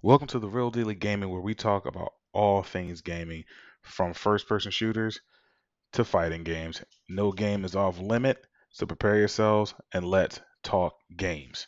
Welcome to the Real Daily Gaming, where we talk about all things gaming, from first person shooters to fighting games. No game is off limit, so prepare yourselves and let's talk games.